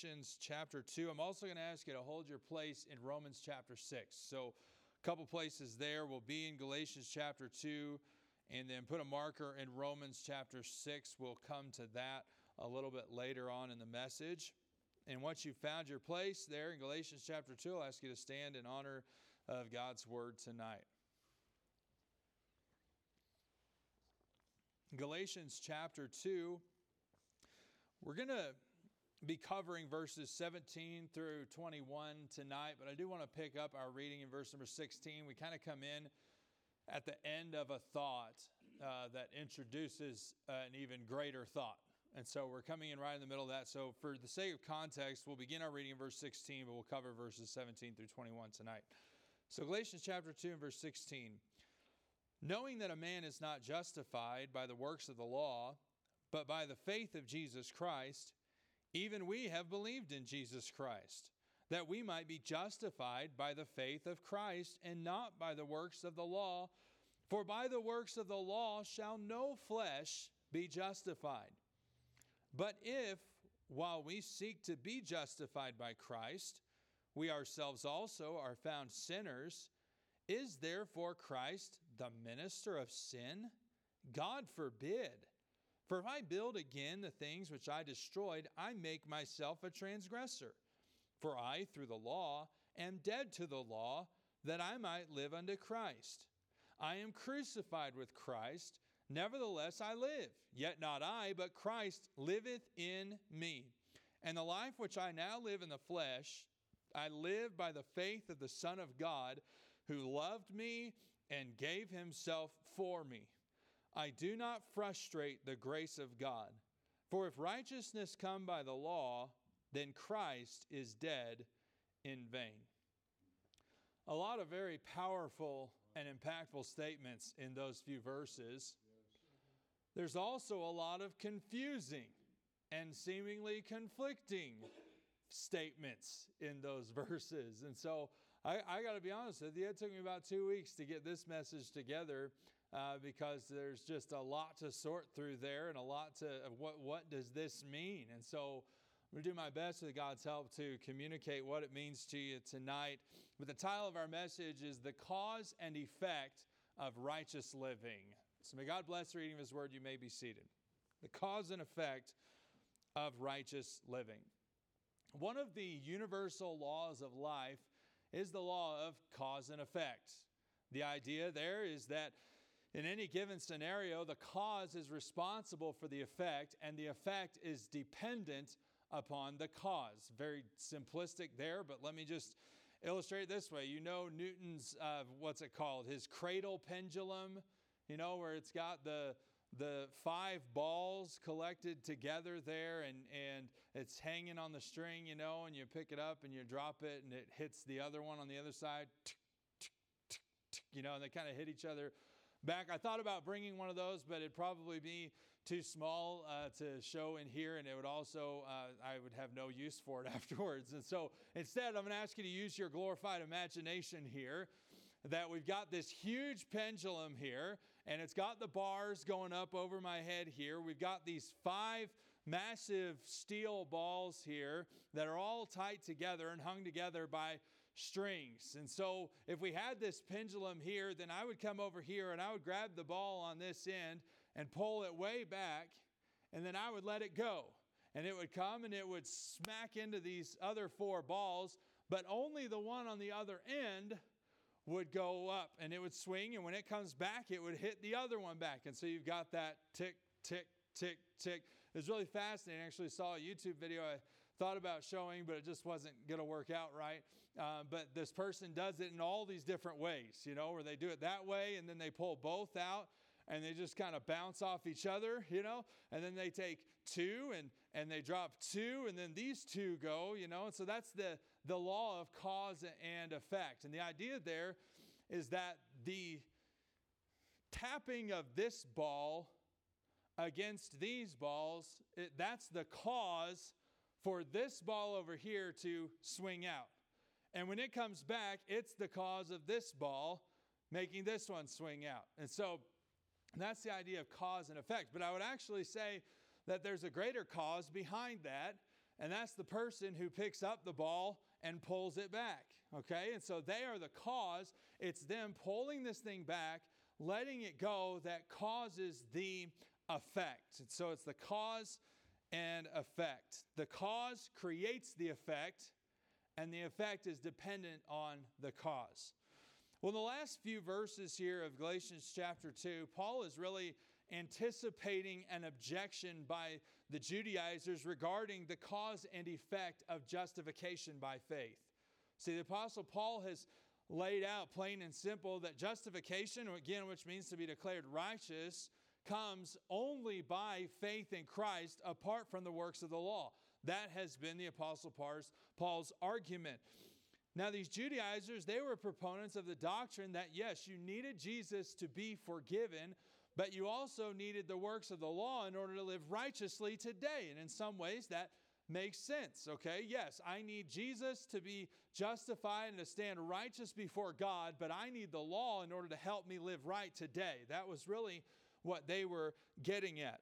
Galatians chapter 2. I'm also going to ask you to hold your place in Romans chapter 6. So, a couple places there will be in Galatians chapter 2, and then put a marker in Romans chapter 6. We'll come to that a little bit later on in the message. And once you've found your place there in Galatians chapter 2, I'll ask you to stand in honor of God's word tonight. Galatians chapter 2, we're going to be covering verses 17 through 21 tonight, but I do want to pick up our reading in verse number 16. We kind of come in at the end of a thought uh, that introduces an even greater thought. And so we're coming in right in the middle of that. So, for the sake of context, we'll begin our reading in verse 16, but we'll cover verses 17 through 21 tonight. So, Galatians chapter 2 and verse 16. Knowing that a man is not justified by the works of the law, but by the faith of Jesus Christ, even we have believed in Jesus Christ, that we might be justified by the faith of Christ and not by the works of the law. For by the works of the law shall no flesh be justified. But if, while we seek to be justified by Christ, we ourselves also are found sinners, is therefore Christ the minister of sin? God forbid. For if I build again the things which I destroyed, I make myself a transgressor. For I, through the law, am dead to the law, that I might live unto Christ. I am crucified with Christ. Nevertheless, I live, yet not I, but Christ liveth in me. And the life which I now live in the flesh, I live by the faith of the Son of God, who loved me and gave himself for me. I do not frustrate the grace of God. For if righteousness come by the law, then Christ is dead in vain. A lot of very powerful and impactful statements in those few verses. There's also a lot of confusing and seemingly conflicting statements in those verses. And so I, I got to be honest with you, it took me about two weeks to get this message together. Uh, because there's just a lot to sort through there and a lot to what what does this mean and so I'm going to do my best with God's help to communicate what it means to you tonight. But the title of our message is The Cause and Effect of Righteous Living. So may God bless the reading of His Word. You may be seated. The cause and effect of righteous living. One of the universal laws of life is the law of cause and effect. The idea there is that in any given scenario, the cause is responsible for the effect, and the effect is dependent upon the cause. Very simplistic there, but let me just illustrate this way. You know Newton's, uh, what's it called? His cradle pendulum you know, where it's got the the five balls collected together there and, and it's hanging on the string, you know, and you pick it up and you drop it and it hits the other one on the other side, you know, and they kind of hit each other back. I thought about bringing one of those, but it'd probably be too small uh, to show in here, and it would also, uh, I would have no use for it afterwards. And so instead, I'm going to ask you to use your glorified imagination here that we've got this huge pendulum here, and it's got the bars going up over my head here. We've got these five massive steel balls here that are all tied together and hung together by strings. And so, if we had this pendulum here, then I would come over here and I would grab the ball on this end and pull it way back, and then I would let it go. And it would come and it would smack into these other four balls, but only the one on the other end would go up and it would swing, and when it comes back, it would hit the other one back. And so you've got that tick, tick, tick, tick. It was really fascinating. I actually saw a YouTube video I thought about showing, but it just wasn't going to work out right. Uh, but this person does it in all these different ways, you know, where they do it that way and then they pull both out and they just kind of bounce off each other, you know, and then they take two and, and they drop two, and then these two go, you know, and so that's the, the law of cause and effect. And the idea there is that the tapping of this ball against these balls, it, that's the cause for this ball over here to swing out. And when it comes back, it's the cause of this ball making this one swing out. And so that's the idea of cause and effect. But I would actually say that there's a greater cause behind that, and that's the person who picks up the ball and pulls it back. Okay? And so they are the cause. It's them pulling this thing back, letting it go that causes the effect. And so it's the cause and effect. The cause creates the effect, and the effect is dependent on the cause. Well, in the last few verses here of Galatians chapter 2, Paul is really anticipating an objection by the Judaizers regarding the cause and effect of justification by faith. See, the Apostle Paul has laid out plain and simple that justification, again, which means to be declared righteous, comes only by faith in Christ apart from the works of the law. That has been the Apostle Paul's argument. Now, these Judaizers, they were proponents of the doctrine that yes, you needed Jesus to be forgiven, but you also needed the works of the law in order to live righteously today. And in some ways, that makes sense, okay? Yes, I need Jesus to be justified and to stand righteous before God, but I need the law in order to help me live right today. That was really what they were getting at.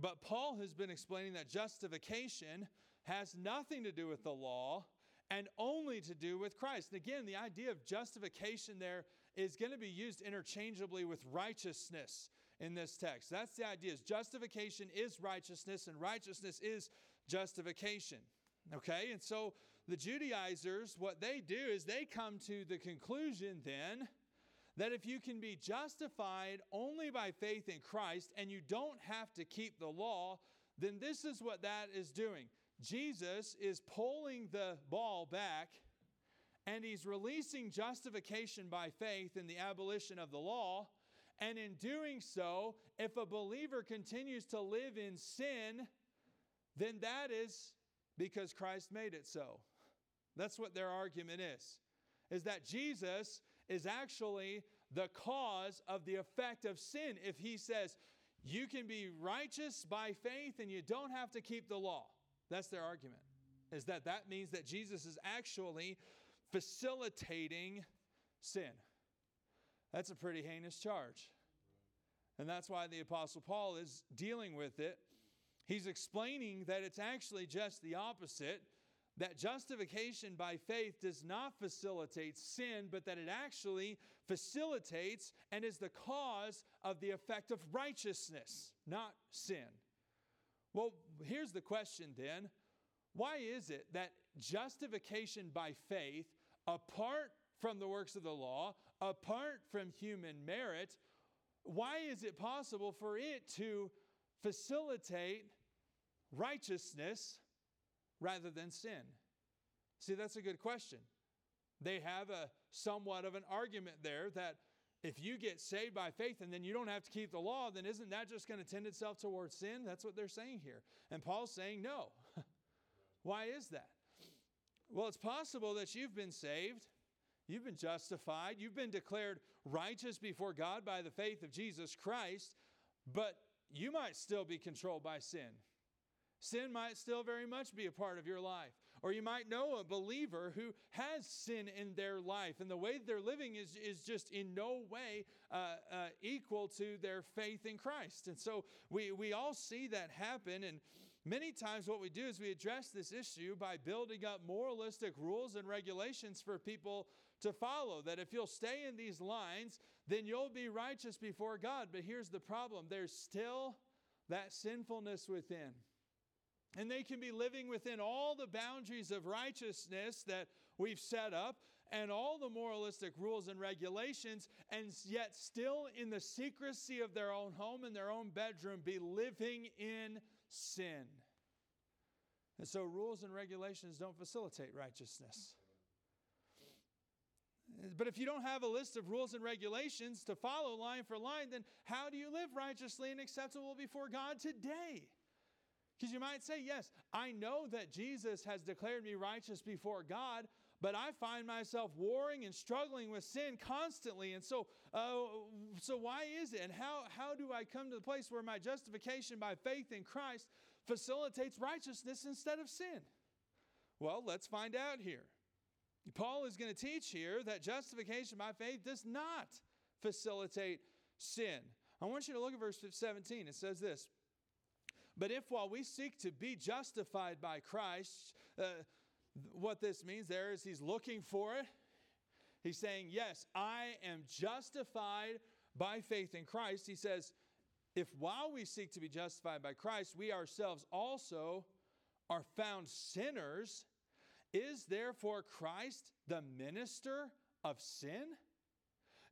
But Paul has been explaining that justification has nothing to do with the law and only to do with Christ. And again, the idea of justification there is going to be used interchangeably with righteousness in this text. That's the idea. Is justification is righteousness and righteousness is justification. Okay? And so the Judaizers, what they do is they come to the conclusion then that if you can be justified only by faith in Christ and you don't have to keep the law, then this is what that is doing. Jesus is pulling the ball back and he's releasing justification by faith in the abolition of the law. And in doing so, if a believer continues to live in sin, then that is because Christ made it so. That's what their argument is. Is that Jesus is actually the cause of the effect of sin. If he says, you can be righteous by faith and you don't have to keep the law. That's their argument. Is that that means that Jesus is actually facilitating sin. That's a pretty heinous charge. And that's why the Apostle Paul is dealing with it. He's explaining that it's actually just the opposite that justification by faith does not facilitate sin, but that it actually facilitates and is the cause of the effect of righteousness, not sin. Well, here's the question then why is it that justification by faith, apart from the works of the law, apart from human merit, why is it possible for it to facilitate righteousness rather than sin? See, that's a good question. They have a somewhat of an argument there that if you get saved by faith and then you don't have to keep the law, then isn't that just going to tend itself towards sin? That's what they're saying here. And Paul's saying no. Why is that? Well, it's possible that you've been saved, you've been justified, you've been declared righteous before God by the faith of Jesus Christ, but you might still be controlled by sin. Sin might still very much be a part of your life. Or you might know a believer who has sin in their life, and the way they're living is, is just in no way uh, uh, equal to their faith in Christ. And so we, we all see that happen. And many times, what we do is we address this issue by building up moralistic rules and regulations for people to follow. That if you'll stay in these lines, then you'll be righteous before God. But here's the problem there's still that sinfulness within. And they can be living within all the boundaries of righteousness that we've set up and all the moralistic rules and regulations, and yet still in the secrecy of their own home and their own bedroom be living in sin. And so, rules and regulations don't facilitate righteousness. But if you don't have a list of rules and regulations to follow line for line, then how do you live righteously and acceptable before God today? Because you might say, yes, I know that Jesus has declared me righteous before God, but I find myself warring and struggling with sin constantly. And so, uh, so why is it? And how, how do I come to the place where my justification by faith in Christ facilitates righteousness instead of sin? Well, let's find out here. Paul is going to teach here that justification by faith does not facilitate sin. I want you to look at verse 17. It says this But if while we seek to be justified by Christ, uh, what this means there is he's looking for it. He's saying, Yes, I am justified by faith in Christ. He says, If while we seek to be justified by Christ, we ourselves also are found sinners, is therefore Christ the minister of sin?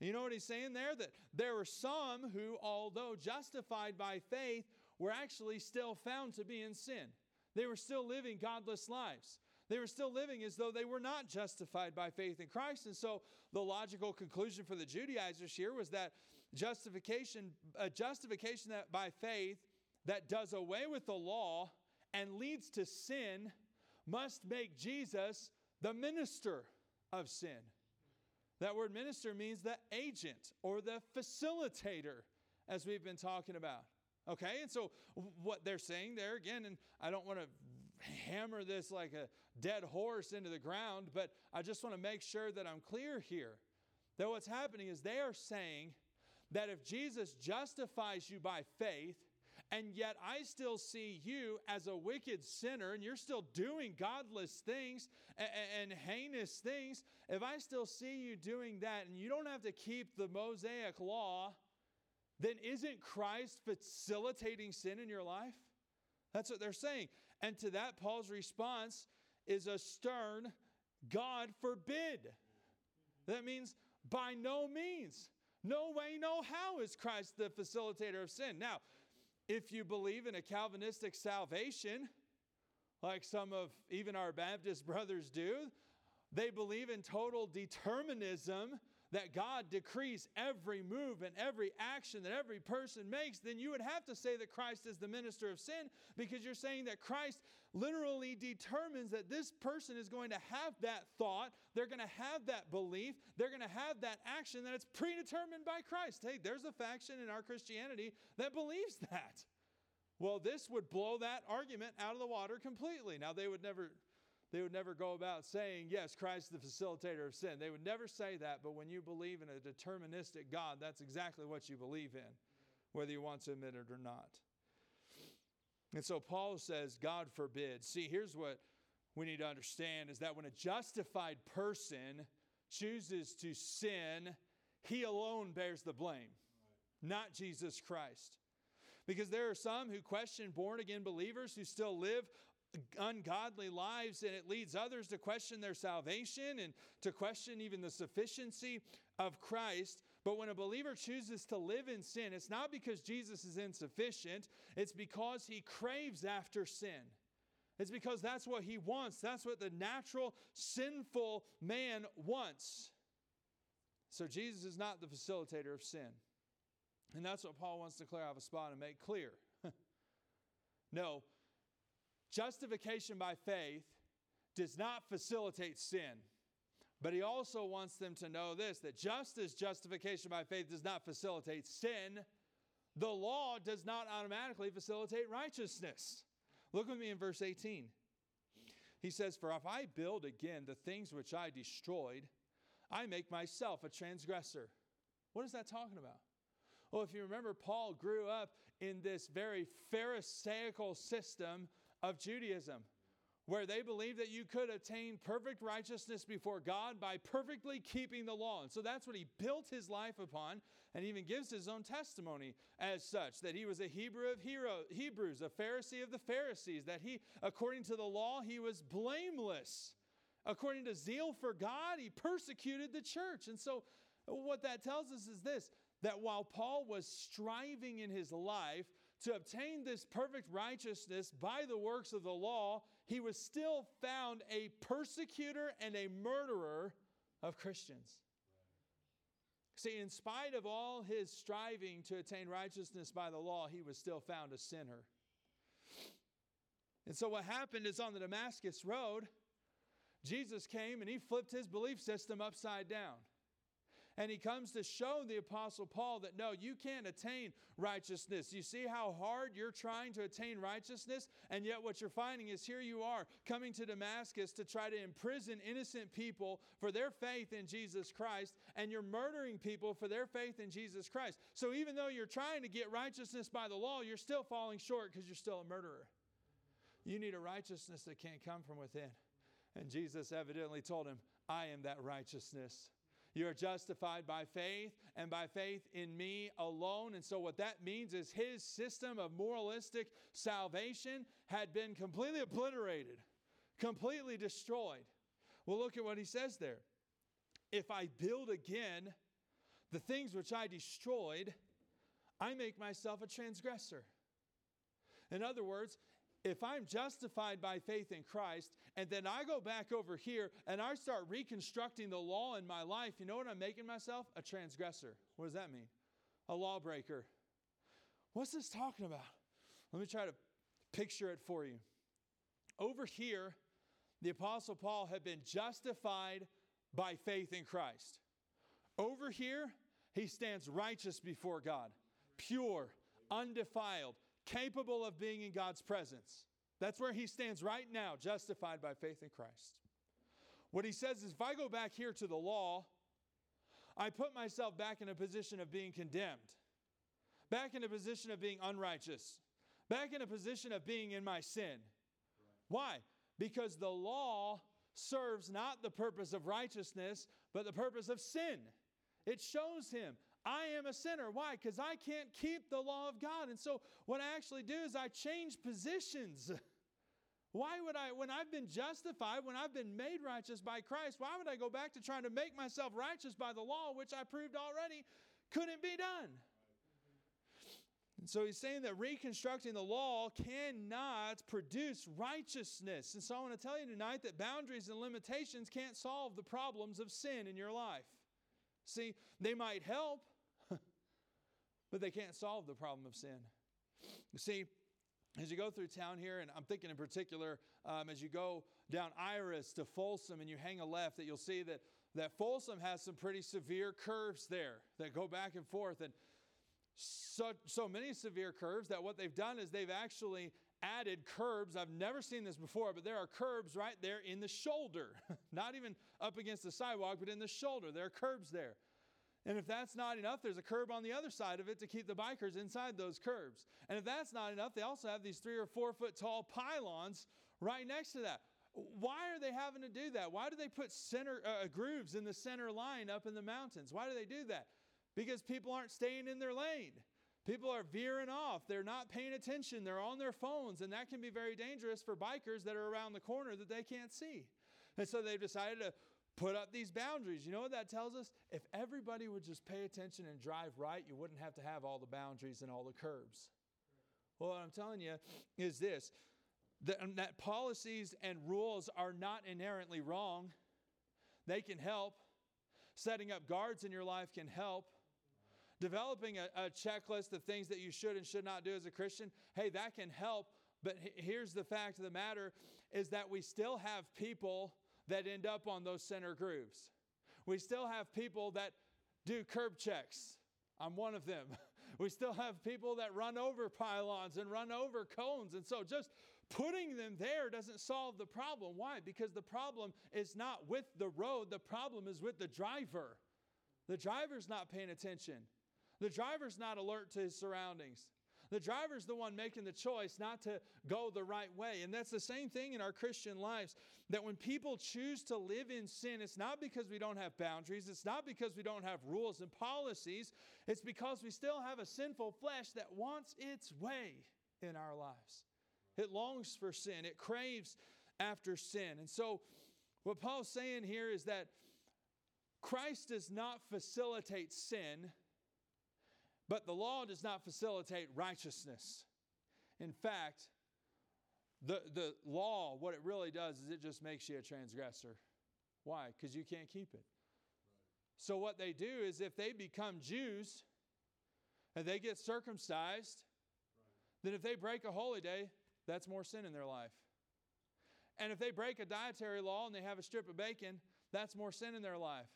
You know what he's saying there? That there were some who, although justified by faith, were actually still found to be in sin. They were still living godless lives. They were still living as though they were not justified by faith in Christ. And so the logical conclusion for the Judaizers here was that justification, a justification that by faith that does away with the law and leads to sin must make Jesus the minister of sin. That word minister means the agent or the facilitator, as we've been talking about. Okay, and so what they're saying there again, and I don't want to hammer this like a dead horse into the ground, but I just want to make sure that I'm clear here. That what's happening is they are saying that if Jesus justifies you by faith, and yet I still see you as a wicked sinner and you're still doing godless things and, and, heinous things, if I still see you doing that and you don't have to keep the Mosaic law, then isn't Christ facilitating sin in your life? That's what they're saying. And to that, Paul's response is a stern, God forbid. That means by no means, no way, no how is Christ the facilitator of sin. Now, if you believe in a Calvinistic salvation, like some of even our Baptist brothers do, they believe in total determinism that God decrees every move and every action that every person makes, then you would have to say that Christ is the minister of sin because you're saying that Christ literally determines that this person is going to have that thought, they're going to have that belief, they're going to have that action that it's predetermined by Christ. Hey, there's a faction in our Christianity that believes that. Well, this would blow that argument out of the water completely. Now, they would never they would never go about saying, Yes, Christ is the facilitator of sin. They would never say that, but when you believe in a deterministic God, that's exactly what you believe in, whether you want to admit it or not. And so Paul says, God forbid. See, here's what we need to understand is that when a justified person chooses to sin, he alone bears the blame, not Jesus Christ. Because there are some who question born again believers who still live ungodly lives, and it leads others to question their salvation and to question even the sufficiency of Christ. But when a believer chooses to live in sin, it's not because Jesus is insufficient, it's because he craves after sin. It's because that's what he wants. That's what the natural, sinful man wants. So Jesus is not the facilitator of sin. And that's what Paul wants to clear off a spot and make clear. no, Justification by faith does not facilitate sin. But he also wants them to know this that just as justification by faith does not facilitate sin, the law does not automatically facilitate righteousness. Look with me in verse 18. He says, For if I build again the things which I destroyed, I make myself a transgressor. What is that talking about? Well, if you remember, Paul grew up in this very Pharisaical system of Judaism, where they believed that you could attain perfect righteousness before God by perfectly keeping the law. And so that's what he built his life upon, and even gives his own testimony as such that he was a Hebrew of hero, Hebrews, a Pharisee of the Pharisees, that he, according to the law, he was blameless. According to zeal for God, he persecuted the church. And so, what that tells us is this that while Paul was striving in his life to obtain this perfect righteousness by the works of the law, he was still found a persecutor and a murderer of Christians. See, in spite of all his striving to attain righteousness by the law, he was still found a sinner. And so, what happened is on the Damascus Road, Jesus came and he flipped his belief system upside down. And he comes to show the Apostle Paul that no, you can't attain righteousness. You see how hard you're trying to attain righteousness? And yet, what you're finding is here you are coming to Damascus to try to imprison innocent people for their faith in Jesus Christ, and you're murdering people for their faith in Jesus Christ. So, even though you're trying to get righteousness by the law, you're still falling short because you're still a murderer. You need a righteousness that can't come from within. And Jesus evidently told him, I am that righteousness. You are justified by faith and by faith in me alone. And so, what that means is his system of moralistic salvation had been completely obliterated, completely destroyed. Well, look at what he says there. If I build again the things which I destroyed, I make myself a transgressor. In other words, if I'm justified by faith in Christ, and then I go back over here and I start reconstructing the law in my life, you know what I'm making myself? A transgressor. What does that mean? A lawbreaker. What's this talking about? Let me try to picture it for you. Over here, the Apostle Paul had been justified by faith in Christ. Over here, he stands righteous before God, pure, undefiled, capable of being in God's presence. That's where he stands right now, justified by faith in Christ. What he says is if I go back here to the law, I put myself back in a position of being condemned, back in a position of being unrighteous, back in a position of being in my sin. Why? Because the law serves not the purpose of righteousness, but the purpose of sin. It shows him I am a sinner. Why? Because I can't keep the law of God. And so, what I actually do is I change positions. Why would I, when I've been justified, when I've been made righteous by Christ, why would I go back to trying to make myself righteous by the law, which I proved already couldn't be done? And so he's saying that reconstructing the law cannot produce righteousness. And so I want to tell you tonight that boundaries and limitations can't solve the problems of sin in your life. See, they might help, but they can't solve the problem of sin. You see, as you go through town here, and I'm thinking in particular, um, as you go down Iris to Folsom and you hang a left, that you'll see that, that Folsom has some pretty severe curves there that go back and forth. And so, so many severe curves that what they've done is they've actually added curbs. I've never seen this before, but there are curbs right there in the shoulder, not even up against the sidewalk, but in the shoulder. There are curbs there. And if that's not enough, there's a curb on the other side of it to keep the bikers inside those curbs. And if that's not enough, they also have these three or four foot tall pylons right next to that. Why are they having to do that? Why do they put center uh, grooves in the center line up in the mountains? Why do they do that? Because people aren't staying in their lane. People are veering off. They're not paying attention. They're on their phones, and that can be very dangerous for bikers that are around the corner that they can't see. And so they've decided to put up these boundaries. You know what that tells us? If everybody would just pay attention and drive right, you wouldn't have to have all the boundaries and all the curbs. Well, what I'm telling you is this that, um, that policies and rules are not inherently wrong, they can help. Setting up guards in your life can help. Developing a, a checklist of things that you should and should not do as a Christian, hey, that can help. But here's the fact of the matter is that we still have people that end up on those center grooves. We still have people that do curb checks. I'm one of them. We still have people that run over pylons and run over cones. And so just putting them there doesn't solve the problem. Why? Because the problem is not with the road, the problem is with the driver. The driver's not paying attention, the driver's not alert to his surroundings. The driver's the one making the choice not to go the right way. And that's the same thing in our Christian lives. That when people choose to live in sin, it's not because we don't have boundaries, it's not because we don't have rules and policies, it's because we still have a sinful flesh that wants its way in our lives. It longs for sin, it craves after sin. And so, what Paul's saying here is that Christ does not facilitate sin but the law does not facilitate righteousness. In fact, the, the law, what it really does is it just makes you a transgressor. Why? Because you can't keep it. So, what they do is if they become Jews and they get circumcised, then if they break a holy day, that's more sin in their life. And if they break a dietary law and they have a strip of bacon, that's more sin in their life.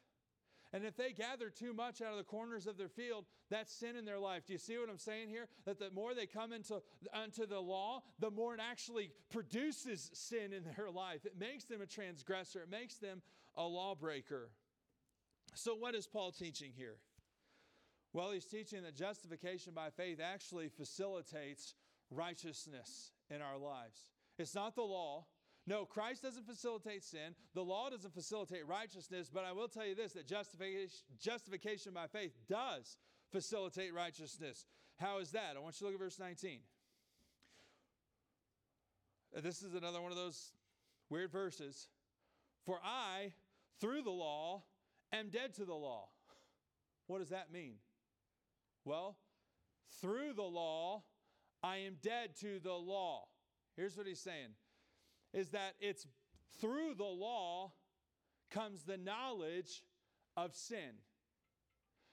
And if they gather too much out of the corners of their field, that's sin in their life. Do you see what I'm saying here? That the more they come into, into the law, the more it actually produces sin in their life. It makes them a transgressor, it makes them a lawbreaker. So, what is Paul teaching here? Well, he's teaching that justification by faith actually facilitates righteousness in our lives. It's not the law, no, Christ doesn't facilitate sin. The law doesn't facilitate righteousness, but I will tell you this that justification, justification by faith does facilitate righteousness. How is that? I want you to look at verse 19. Uh, this is another one of those weird verses. For I, through the law, am dead to the law. What does that mean? Well, through the law, I am dead to the law. Here's what he's saying is that it's through the law comes the knowledge of sin.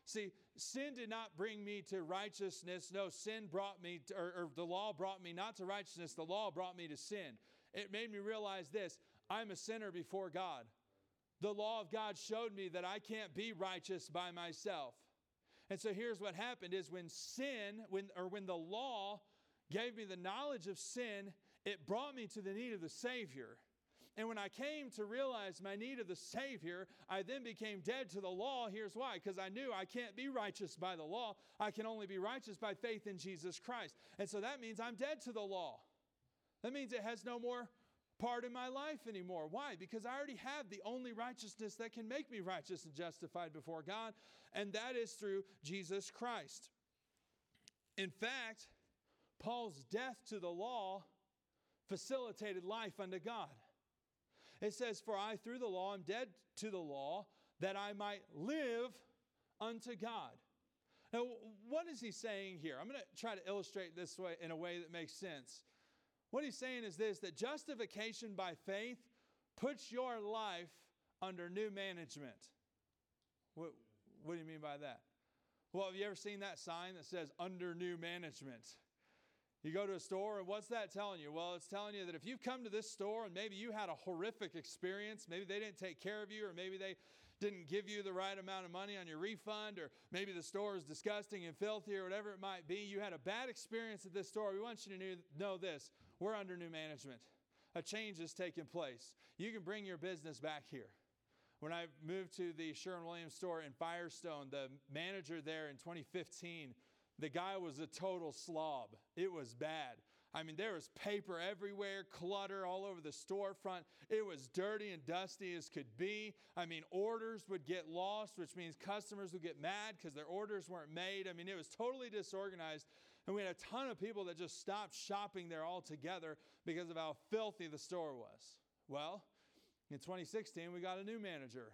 See, sin did not bring me to righteousness. No, sin brought me, to, or, or, the law brought me not to righteousness, the law brought me to sin. It made me realize this I'm a sinner before God. The law of God showed me that I can't be righteous by myself. And so here's what happened is when sin, when, or when the law gave me the knowledge of sin, it brought me to the need of the Savior. And when I came to realize my need of the Savior, I then became dead to the law. Here's why because I knew I can't be righteous by the law. I can only be righteous by faith in Jesus Christ. And so that means I'm dead to the law. That means it has no more part in my life anymore. Why? Because I already have the only righteousness that can make me righteous and justified before God, and that is through Jesus Christ. In fact, Paul's death to the law facilitated life unto God. It says, For I through the law am dead to the law, that I might live unto God. Now, what is he saying here? I'm going to try to illustrate this way in a way that makes sense. What he's saying is this that justification by faith puts your life under new management. What, what do you mean by that? Well, have you ever seen that sign that says under new management? You go to a store, and what's that telling you? Well, it's telling you that if you've come to this store and maybe you had a horrific experience, maybe they didn't take care of you, or maybe they didn't give you the right amount of money on your refund, or maybe the store is disgusting and filthy, or whatever it might be, you had a bad experience at this store. We want you to know this we're under new management. A change has taken place. You can bring your business back here. When I moved to the Sherwin Williams store in Firestone, the manager there in 2015 the guy was a total slob. It was bad. I mean, there was paper everywhere, clutter all over the storefront. It was dirty and dusty as could be. I mean, orders would get lost, which means customers would get mad because their orders weren't made. I mean, it was totally disorganized. And we had a ton of people that just stopped shopping there altogether because of how filthy the store was. Well, in 2016, we got a new manager.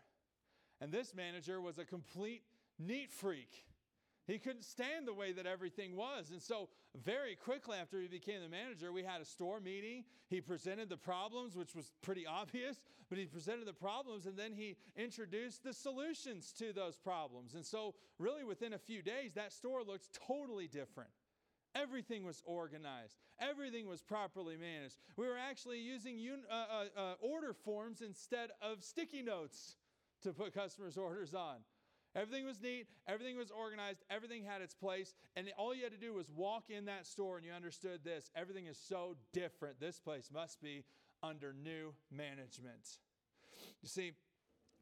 And this manager was a complete neat freak. He couldn't stand the way that everything was. And so, very quickly after he became the manager, we had a store meeting. He presented the problems, which was pretty obvious, but he presented the problems and then he introduced the solutions to those problems. And so, really, within a few days, that store looked totally different. Everything was organized. Everything was properly managed. We were actually using un- uh, uh, uh, order forms instead of sticky notes to put customers' orders on. Everything was neat, everything was organized, everything had its place, and all you had to do was walk in that store and you understood this. Everything is so different. This place must be under new management. You see,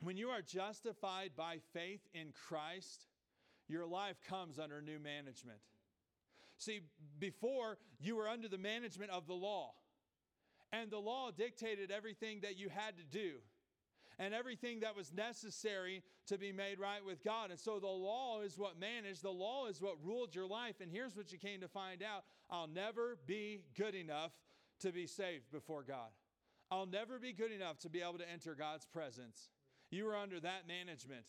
when you are justified by faith in Christ, your life comes under new management. See, before you were under the management of the law, and the law dictated everything that you had to do and everything that was necessary to be made right with God. And so the law is what managed, the law is what ruled your life. And here's what you came to find out I'll never be good enough to be saved before God. I'll never be good enough to be able to enter God's presence. You were under that management.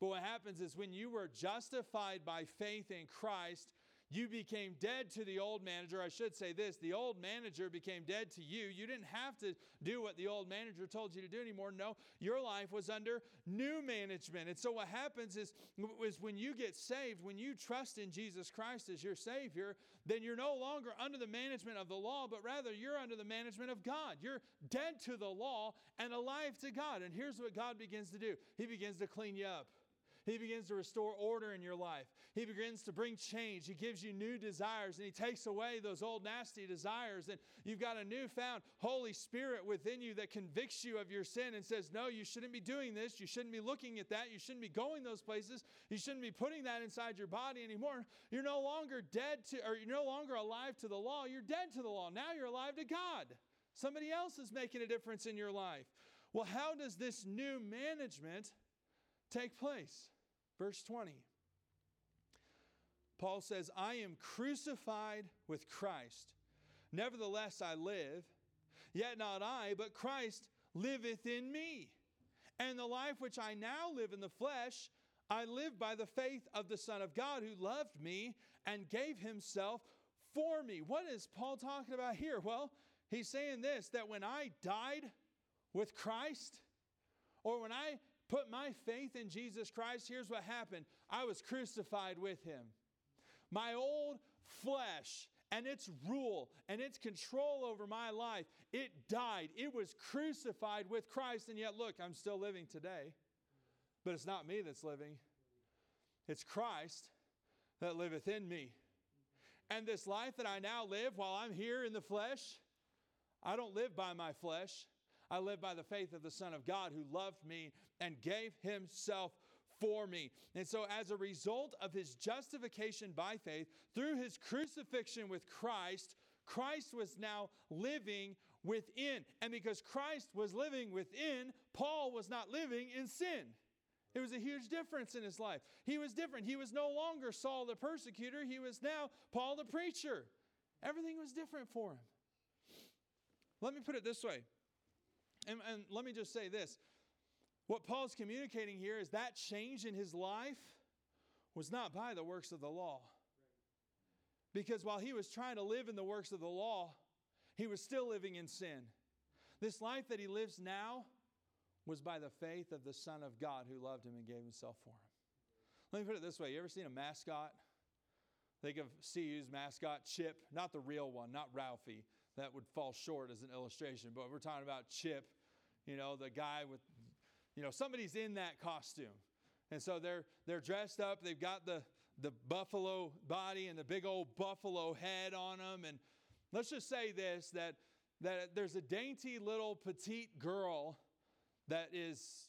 But what happens is when you were justified by faith in Christ, you became dead to the old manager. I should say this the old manager became dead to you. You didn't have to do what the old manager told you to do anymore. No, your life was under new management. And so what happens is, is when you get saved, when you trust in Jesus Christ as your Savior, then you're no longer under the management of the law, but rather you're under the management of God. You're dead to the law and alive to God. And here's what God begins to do He begins to clean you up. He begins to restore order in your life. He begins to bring change. He gives you new desires and He takes away those old nasty desires. And you've got a newfound Holy Spirit within you that convicts you of your sin and says, No, you shouldn't be doing this. You shouldn't be looking at that. You shouldn't be going those places. You shouldn't be putting that inside your body anymore. You're no longer dead to, or you're no longer alive to the law. You're dead to the law. Now you're alive to God. Somebody else is making a difference in your life. Well, how does this new management take place? Verse 20. Paul says, I am crucified with Christ. Nevertheless, I live, yet not I, but Christ liveth in me. And the life which I now live in the flesh, I live by the faith of the Son of God who loved me and gave himself for me. What is Paul talking about here? Well, he's saying this that when I died with Christ, or when I put my faith in Jesus Christ, here's what happened I was crucified with him. My old flesh and its rule and its control over my life, it died. It was crucified with Christ. And yet, look, I'm still living today. But it's not me that's living, it's Christ that liveth in me. And this life that I now live while I'm here in the flesh, I don't live by my flesh. I live by the faith of the Son of God who loved me and gave himself for me. And so, as a result of his justification by faith, through his crucifixion with Christ, Christ was now living within. And because Christ was living within, Paul was not living in sin. It was a huge difference in his life. He was different. He was no longer Saul the persecutor, he was now Paul the preacher. Everything was different for him. Let me put it this way, and, and let me just say this what Paul's communicating here is that change in his life was not by the works of the law. Because while he was trying to live in the works of the law, he was still living in sin. This life that he lives now was by the faith of the Son of God who loved him and gave himself for him. Let me put it this way you ever seen a mascot? Think of CU's mascot, Chip, not the real one, not Ralphie. That would fall short as an illustration, but we're talking about Chip, you know, the guy with you know, somebody's in that costume. And so they're they're dressed up, they've got the the buffalo body and the big old buffalo head on them and let's just say this that that there's a dainty little petite girl that is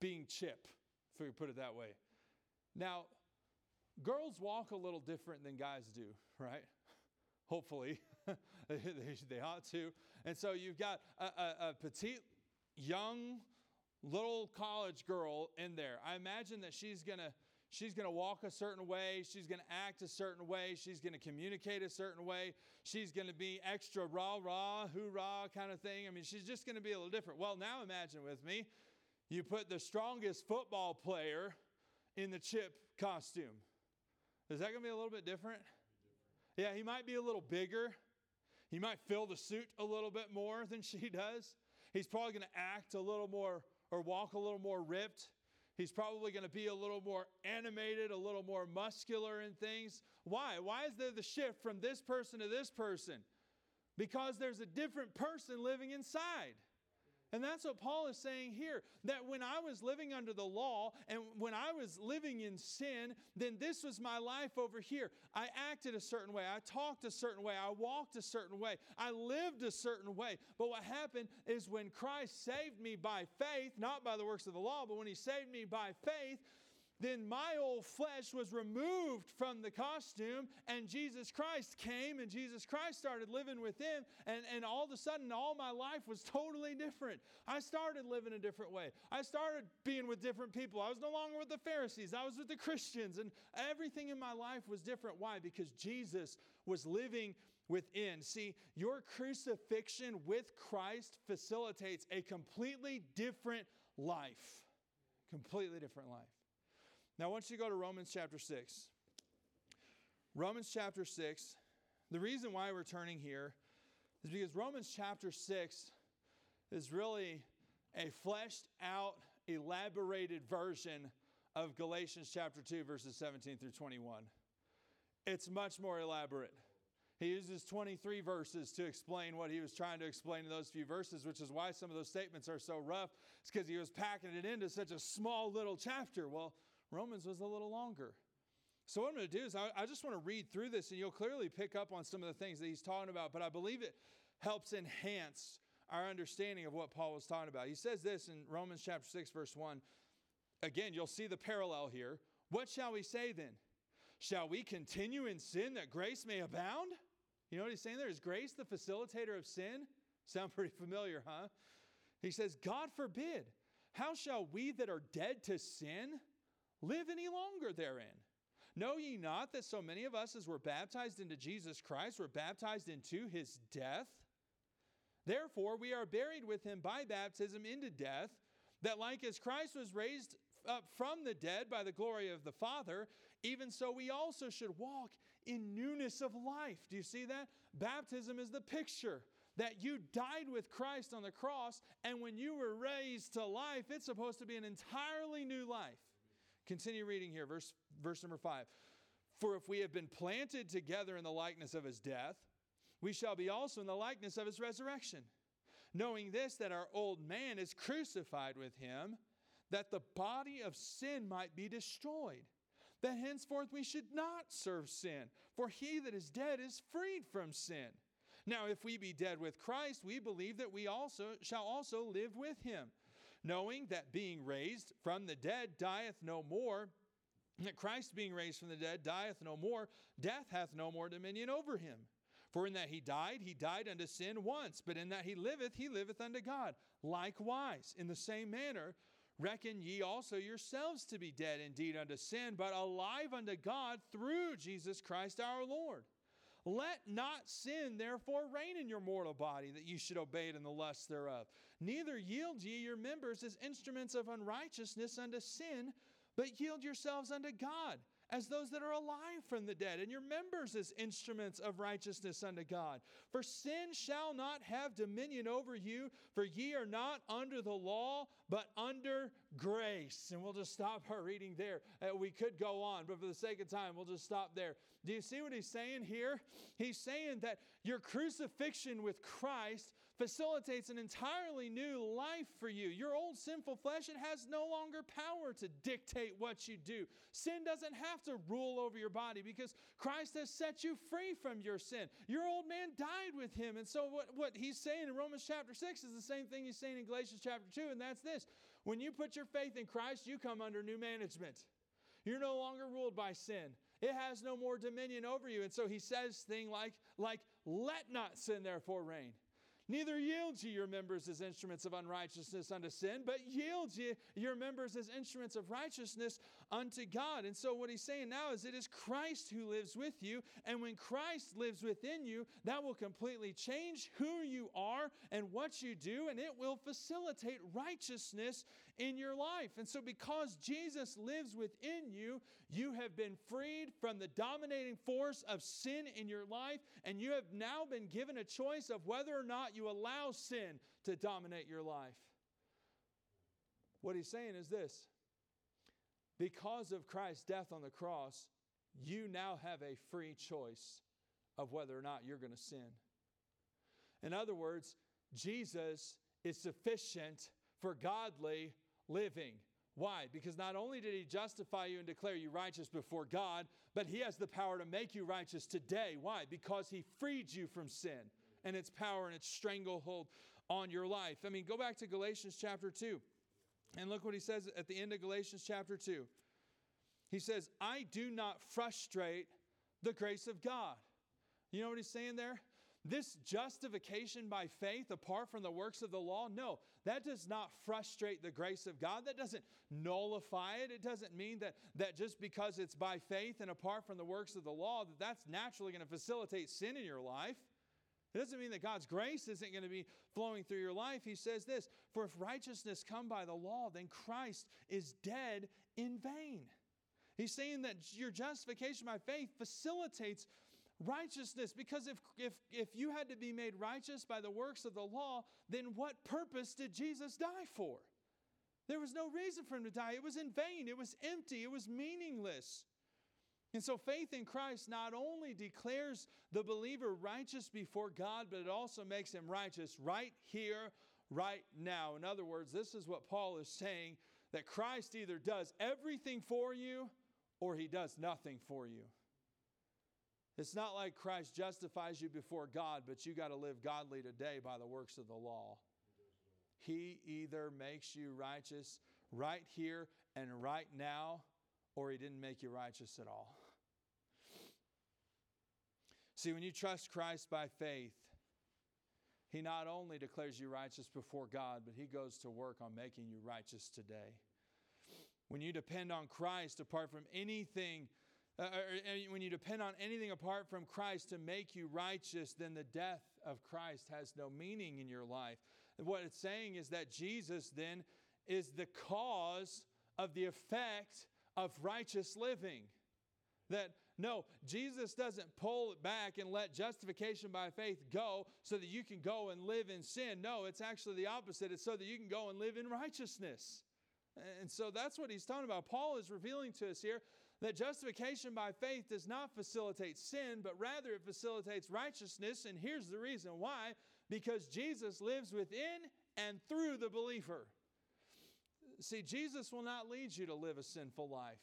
being chip, if we put it that way. Now, girls walk a little different than guys do, right? Hopefully, they, they, ought to. And so you've got a, a, a petite, young, little college girl in there. I imagine that she's going to she's going to walk a certain way, she's going to act a certain way, she's going to communicate a certain way, she's going to be extra rah rah, hoorah kind of thing. I mean, she's just going to be a little different. Well, now imagine with me, you put the strongest football player in the chip costume. Is that going to be a little bit different? Yeah, he might be a little bigger. He might fill the suit a little bit more than she does. He's probably going to act a little more or walk a little more ripped. He's probably going to be a little more animated, a little more muscular in things. Why? Why is there the shift from this person to this person? Because there's a different person living inside. And that's what Paul is saying here that when I was living under the law and when I was living in sin, then this was my life over here. I acted a certain way, I talked a certain way, I walked a certain way, I lived a certain way. But what happened is when Christ saved me by faith, not by the works of the law, but when he saved me by faith, then my old flesh was removed from the costume, and Jesus Christ came, and Jesus Christ started living within, and, and all of a sudden, all my life was totally different. I started living a different way. I started being with different people. I was no longer with the Pharisees, I was with the Christians, and everything in my life was different. Why? Because Jesus was living within. See, your crucifixion with Christ facilitates a completely different life. Completely different life. Now, I want you to go to Romans chapter 6. Romans chapter 6. The reason why we're turning here is because Romans chapter 6 is really a fleshed out, elaborated version of Galatians chapter 2, verses 17 through 21. It's much more elaborate. He uses 23 verses to explain what he was trying to explain in those few verses, which is why some of those statements are so rough. It's because he was packing it into such a small little chapter. Well, Romans was a little longer. So, what I'm going to do is, I, I just want to read through this, and you'll clearly pick up on some of the things that he's talking about, but I believe it helps enhance our understanding of what Paul was talking about. He says this in Romans chapter 6, verse 1. Again, you'll see the parallel here. What shall we say then? Shall we continue in sin that grace may abound? You know what he's saying there? Is grace the facilitator of sin? Sound pretty familiar, huh? He says, God forbid. How shall we that are dead to sin live any longer therein? Know ye not that so many of us as were baptized into Jesus Christ were baptized into his death? Therefore, we are buried with him by baptism into death, that like as Christ was raised up from the dead by the glory of the Father, even so we also should walk in newness of life. Do you see that? Baptism is the picture that you died with Christ on the cross, and when you were raised to life, it's supposed to be an entirely new life. Continue reading here, verse, verse number five. For if we have been planted together in the likeness of his death, we shall be also in the likeness of his resurrection. Knowing this, that our old man is crucified with him, that the body of sin might be destroyed, that henceforth we should not serve sin, for he that is dead is freed from sin. Now, if we be dead with Christ, we believe that we also shall also live with him knowing that being raised from the dead dieth no more, that Christ being raised from the dead dieth no more, death hath no more dominion over him. For in that he died, he died unto sin once, but in that he liveth, he liveth unto God. Likewise, in the same manner, reckon ye also yourselves to be dead indeed unto sin, but alive unto God through Jesus Christ our Lord. Let not sin therefore reign in your mortal body, that you should obey it in the lusts thereof. Neither yield ye your members as instruments of unrighteousness unto sin, but yield yourselves unto God as those that are alive from the dead, and your members as instruments of righteousness unto God. For sin shall not have dominion over you, for ye are not under the law, but under grace. And we'll just stop our reading there. Uh, we could go on, but for the sake of time, we'll just stop there. Do you see what he's saying here? He's saying that your crucifixion with Christ facilitates an entirely new life for you. Your old sinful flesh, it has no longer power to dictate what you do. Sin doesn't have to rule over your body because Christ has set you free from your sin. Your old man died with him. And so, what, what he's saying in Romans chapter 6 is the same thing he's saying in Galatians chapter 2, and that's this when you put your faith in Christ, you come under new management. You're no longer ruled by sin. It has no more dominion over you. And so he says things like, like, let not sin therefore reign. Neither yield ye your members as instruments of unrighteousness unto sin, but yield ye your members as instruments of righteousness unto God. And so, what he's saying now is it is Christ who lives with you. And when Christ lives within you, that will completely change who you are and what you do, and it will facilitate righteousness in your life. And so, because Jesus lives within you, you have been freed from the dominating force of sin in your life, and you have now been given a choice of whether or not you allow sin to dominate your life. What he's saying is this because of Christ's death on the cross, you now have a free choice of whether or not you're going to sin. In other words, Jesus is sufficient for godly living. Why? Because not only did he justify you and declare you righteous before God, but he has the power to make you righteous today. Why? Because he freed you from sin and its power and its stranglehold on your life. I mean, go back to Galatians chapter 2 and look what he says at the end of Galatians chapter 2. He says, I do not frustrate the grace of God. You know what he's saying there? This justification by faith apart from the works of the law, no, that does not frustrate the grace of God. That doesn't nullify it. It doesn't mean that, that just because it's by faith and apart from the works of the law, that that's naturally going to facilitate sin in your life. It doesn't mean that God's grace isn't going to be flowing through your life. He says this For if righteousness come by the law, then Christ is dead in vain. He's saying that your justification by faith facilitates righteousness because if, if, if you had to be made righteous by the works of the law, then what purpose did Jesus die for? There was no reason for him to die. It was in vain, it was empty, it was meaningless. And so faith in Christ not only declares the believer righteous before God, but it also makes him righteous right here, right now. In other words, this is what Paul is saying that Christ either does everything for you or he does nothing for you. It's not like Christ justifies you before God, but you got to live godly today by the works of the law. He either makes you righteous right here and right now, or he didn't make you righteous at all. See, when you trust Christ by faith, he not only declares you righteous before God, but he goes to work on making you righteous today. When you depend on Christ apart from anything, uh, or, when you depend on anything apart from Christ to make you righteous, then the death of Christ has no meaning in your life. What it's saying is that Jesus then is the cause of the effect of righteous living. That no, Jesus doesn't pull it back and let justification by faith go so that you can go and live in sin. No, it's actually the opposite. It's so that you can go and live in righteousness. And so that's what he's talking about. Paul is revealing to us here that justification by faith does not facilitate sin, but rather it facilitates righteousness. And here's the reason why because Jesus lives within and through the believer. See, Jesus will not lead you to live a sinful life.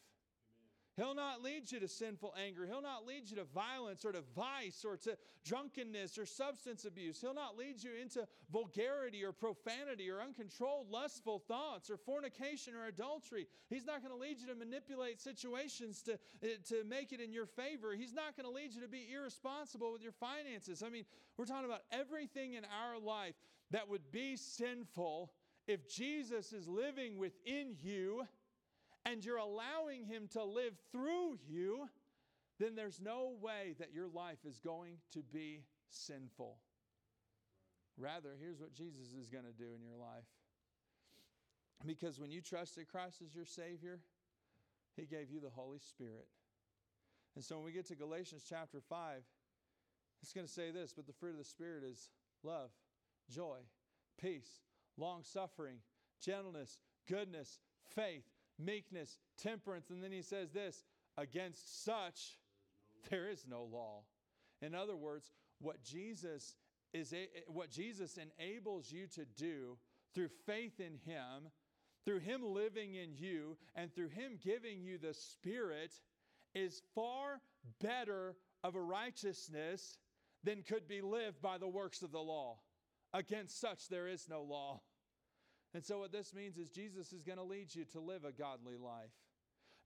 He'll not lead you to sinful anger. He'll not lead you to violence or to vice or to drunkenness or substance abuse. He'll not lead you into vulgarity or profanity or uncontrolled lustful thoughts or fornication or adultery. He's not going to lead you to manipulate situations to, eh, to make it in your favor. He's not going to lead you to be irresponsible with your finances. I mean, we're talking about everything in our life that would be sinful if Jesus is living within you and you're allowing Him to live through you, then there's no way that your life is going to be sinful. Rather, here's what Jesus is going to do in your life. Because when you trusted Christ as your Savior, He gave you the Holy Spirit. And so when we get to Galatians chapter 5, it's going to say this But the fruit of the Spirit is love, joy, peace, long suffering, gentleness, goodness, faith meekness, temperance. And then he says this against such there is no law. In other words, what Jesus is what Jesus enables you to do through faith in him, through him living in you and through him giving you the spirit is far better of a righteousness than could be lived by the works of the law. Against such there is no law. And so, what this means is Jesus is going to lead you to live a godly life.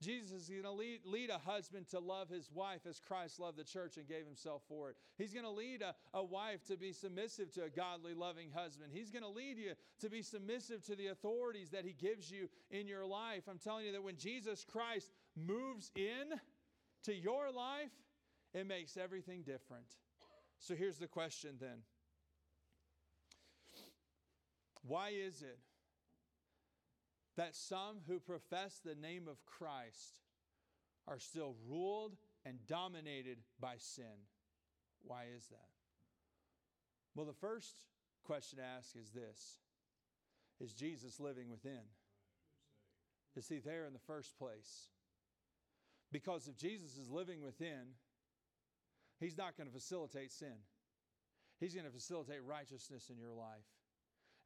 Jesus is going to lead, lead a husband to love his wife as Christ loved the church and gave himself for it. He's going to lead a, a wife to be submissive to a godly, loving husband. He's going to lead you to be submissive to the authorities that he gives you in your life. I'm telling you that when Jesus Christ moves in to your life, it makes everything different. So here's the question then Why is it that some who profess the name of Christ are still ruled and dominated by sin. Why is that? Well, the first question to ask is this Is Jesus living within? Is he there in the first place? Because if Jesus is living within, he's not going to facilitate sin. He's going to facilitate righteousness in your life.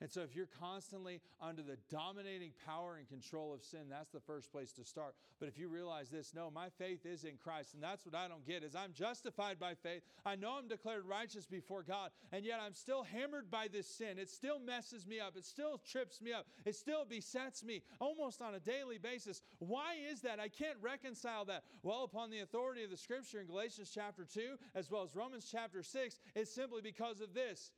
And so, if you're constantly under the dominating power and control of sin, that's the first place to start. But if you realize this, no, my faith is in Christ, and that's what I don't get is I'm justified by faith. I know I'm declared righteous before God, and yet I'm still hammered by this sin. It still messes me up. It still trips me up. It still besets me almost on a daily basis. Why is that? I can't reconcile that. Well, upon the authority of the Scripture in Galatians chapter two, as well as Romans chapter six, it's simply because of this.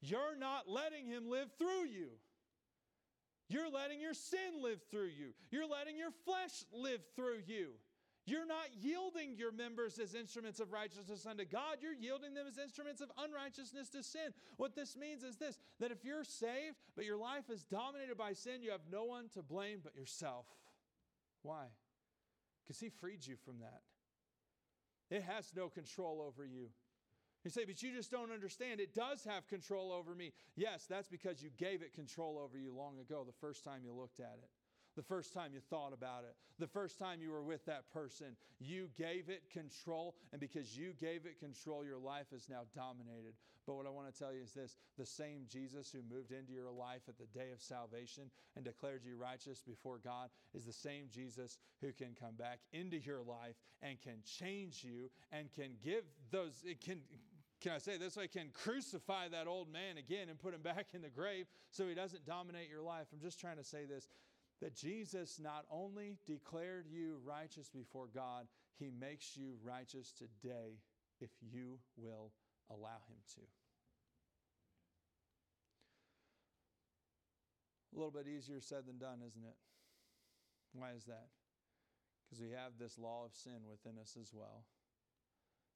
You're not letting Him live through you. You're letting your sin live through you. You're letting your flesh live through you. You're not yielding your members as instruments of righteousness unto God. You're yielding them as instruments of unrighteousness to sin. What this means is this that if you're saved, but your life is dominated by sin, you have no one to blame but yourself. Why? Because He freed you from that. It has no control over you. You say, but you just don't understand. It does have control over me. Yes, that's because you gave it control over you long ago, the first time you looked at it. The first time you thought about it, the first time you were with that person, you gave it control. And because you gave it control, your life is now dominated. But what I want to tell you is this the same Jesus who moved into your life at the day of salvation and declared you righteous before God is the same Jesus who can come back into your life and can change you and can give those, it can can I say this way? Can crucify that old man again and put him back in the grave so he doesn't dominate your life. I'm just trying to say this that Jesus not only declared you righteous before God, he makes you righteous today if you will allow him to. A little bit easier said than done, isn't it? Why is that? Because we have this law of sin within us as well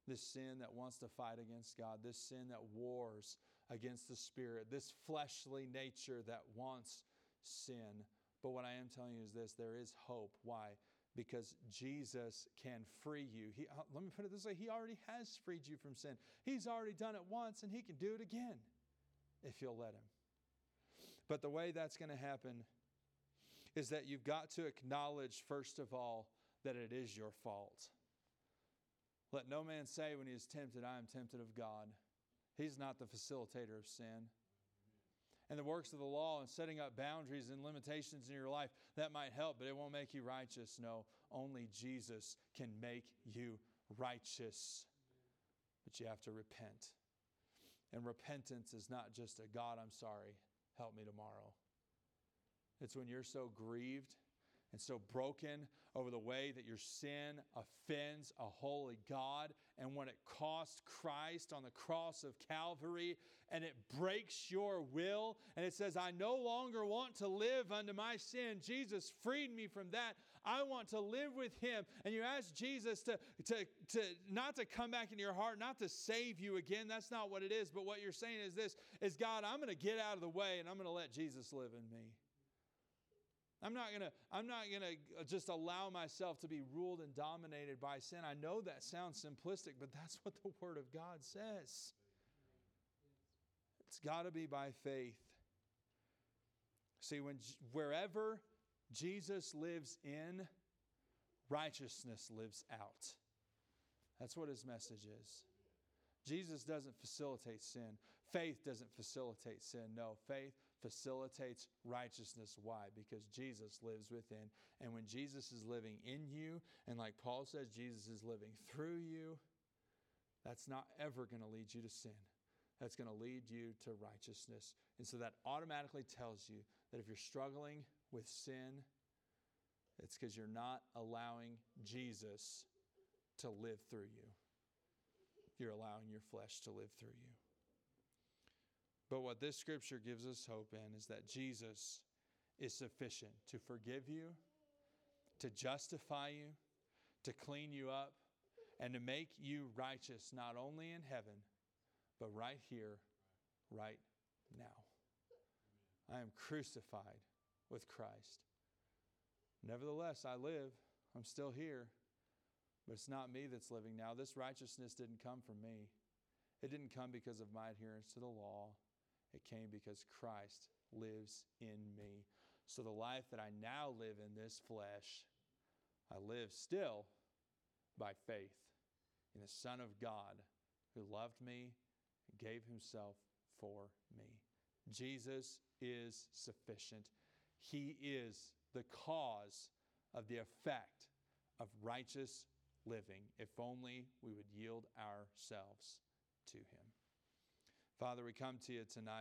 this sin that wants to fight against God, this sin that wars against the Spirit, this fleshly nature that wants sin. But what I am telling you is this there is hope. Why? Because Jesus can free you. He, uh, let me put it this way He already has freed you from sin. He's already done it once, and He can do it again if you'll let Him. But the way that's going to happen is that you've got to acknowledge, first of all, that it is your fault. Let no man say when he is tempted, I am tempted of God. He's not the facilitator of sin. And the works of the law and setting up boundaries and limitations in your life, that might help, but it won't make you righteous. No, only Jesus can make you righteous. But you have to repent. And repentance is not just a God, I'm sorry, help me tomorrow. It's when you're so grieved and so broken over the way that your sin offends a holy God and when it cost Christ on the cross of Calvary and it breaks your will and it says, I no longer want to live under my sin. Jesus freed me from that. I want to live with him. And you ask Jesus to, to, to not to come back into your heart, not to save you again. That's not what it is. But what you're saying is this is God, I'm going to get out of the way and I'm going to let Jesus live in me. I'm not going to I'm not going to just allow myself to be ruled and dominated by sin. I know that sounds simplistic, but that's what the word of God says. It's got to be by faith. See, when wherever Jesus lives in, righteousness lives out. That's what his message is. Jesus doesn't facilitate sin. Faith doesn't facilitate sin. No, faith facilitates righteousness. Why? Because Jesus lives within. And when Jesus is living in you, and like Paul says, Jesus is living through you, that's not ever going to lead you to sin. That's going to lead you to righteousness. And so that automatically tells you that if you're struggling with sin, it's because you're not allowing Jesus to live through you. You're allowing your flesh to live through you. But what this scripture gives us hope in is that Jesus is sufficient to forgive you, to justify you, to clean you up, and to make you righteous not only in heaven, but right here, right now. I am crucified with Christ. Nevertheless, I live. I'm still here. But it's not me that's living now. This righteousness didn't come from me. It didn't come because of my adherence to the law. It came because Christ lives in me. So the life that I now live in this flesh, I live still by faith in the Son of God who loved me and gave himself for me. Jesus is sufficient. He is the cause of the effect of righteous living if only we would yield ourselves to him. Father, we come to you tonight.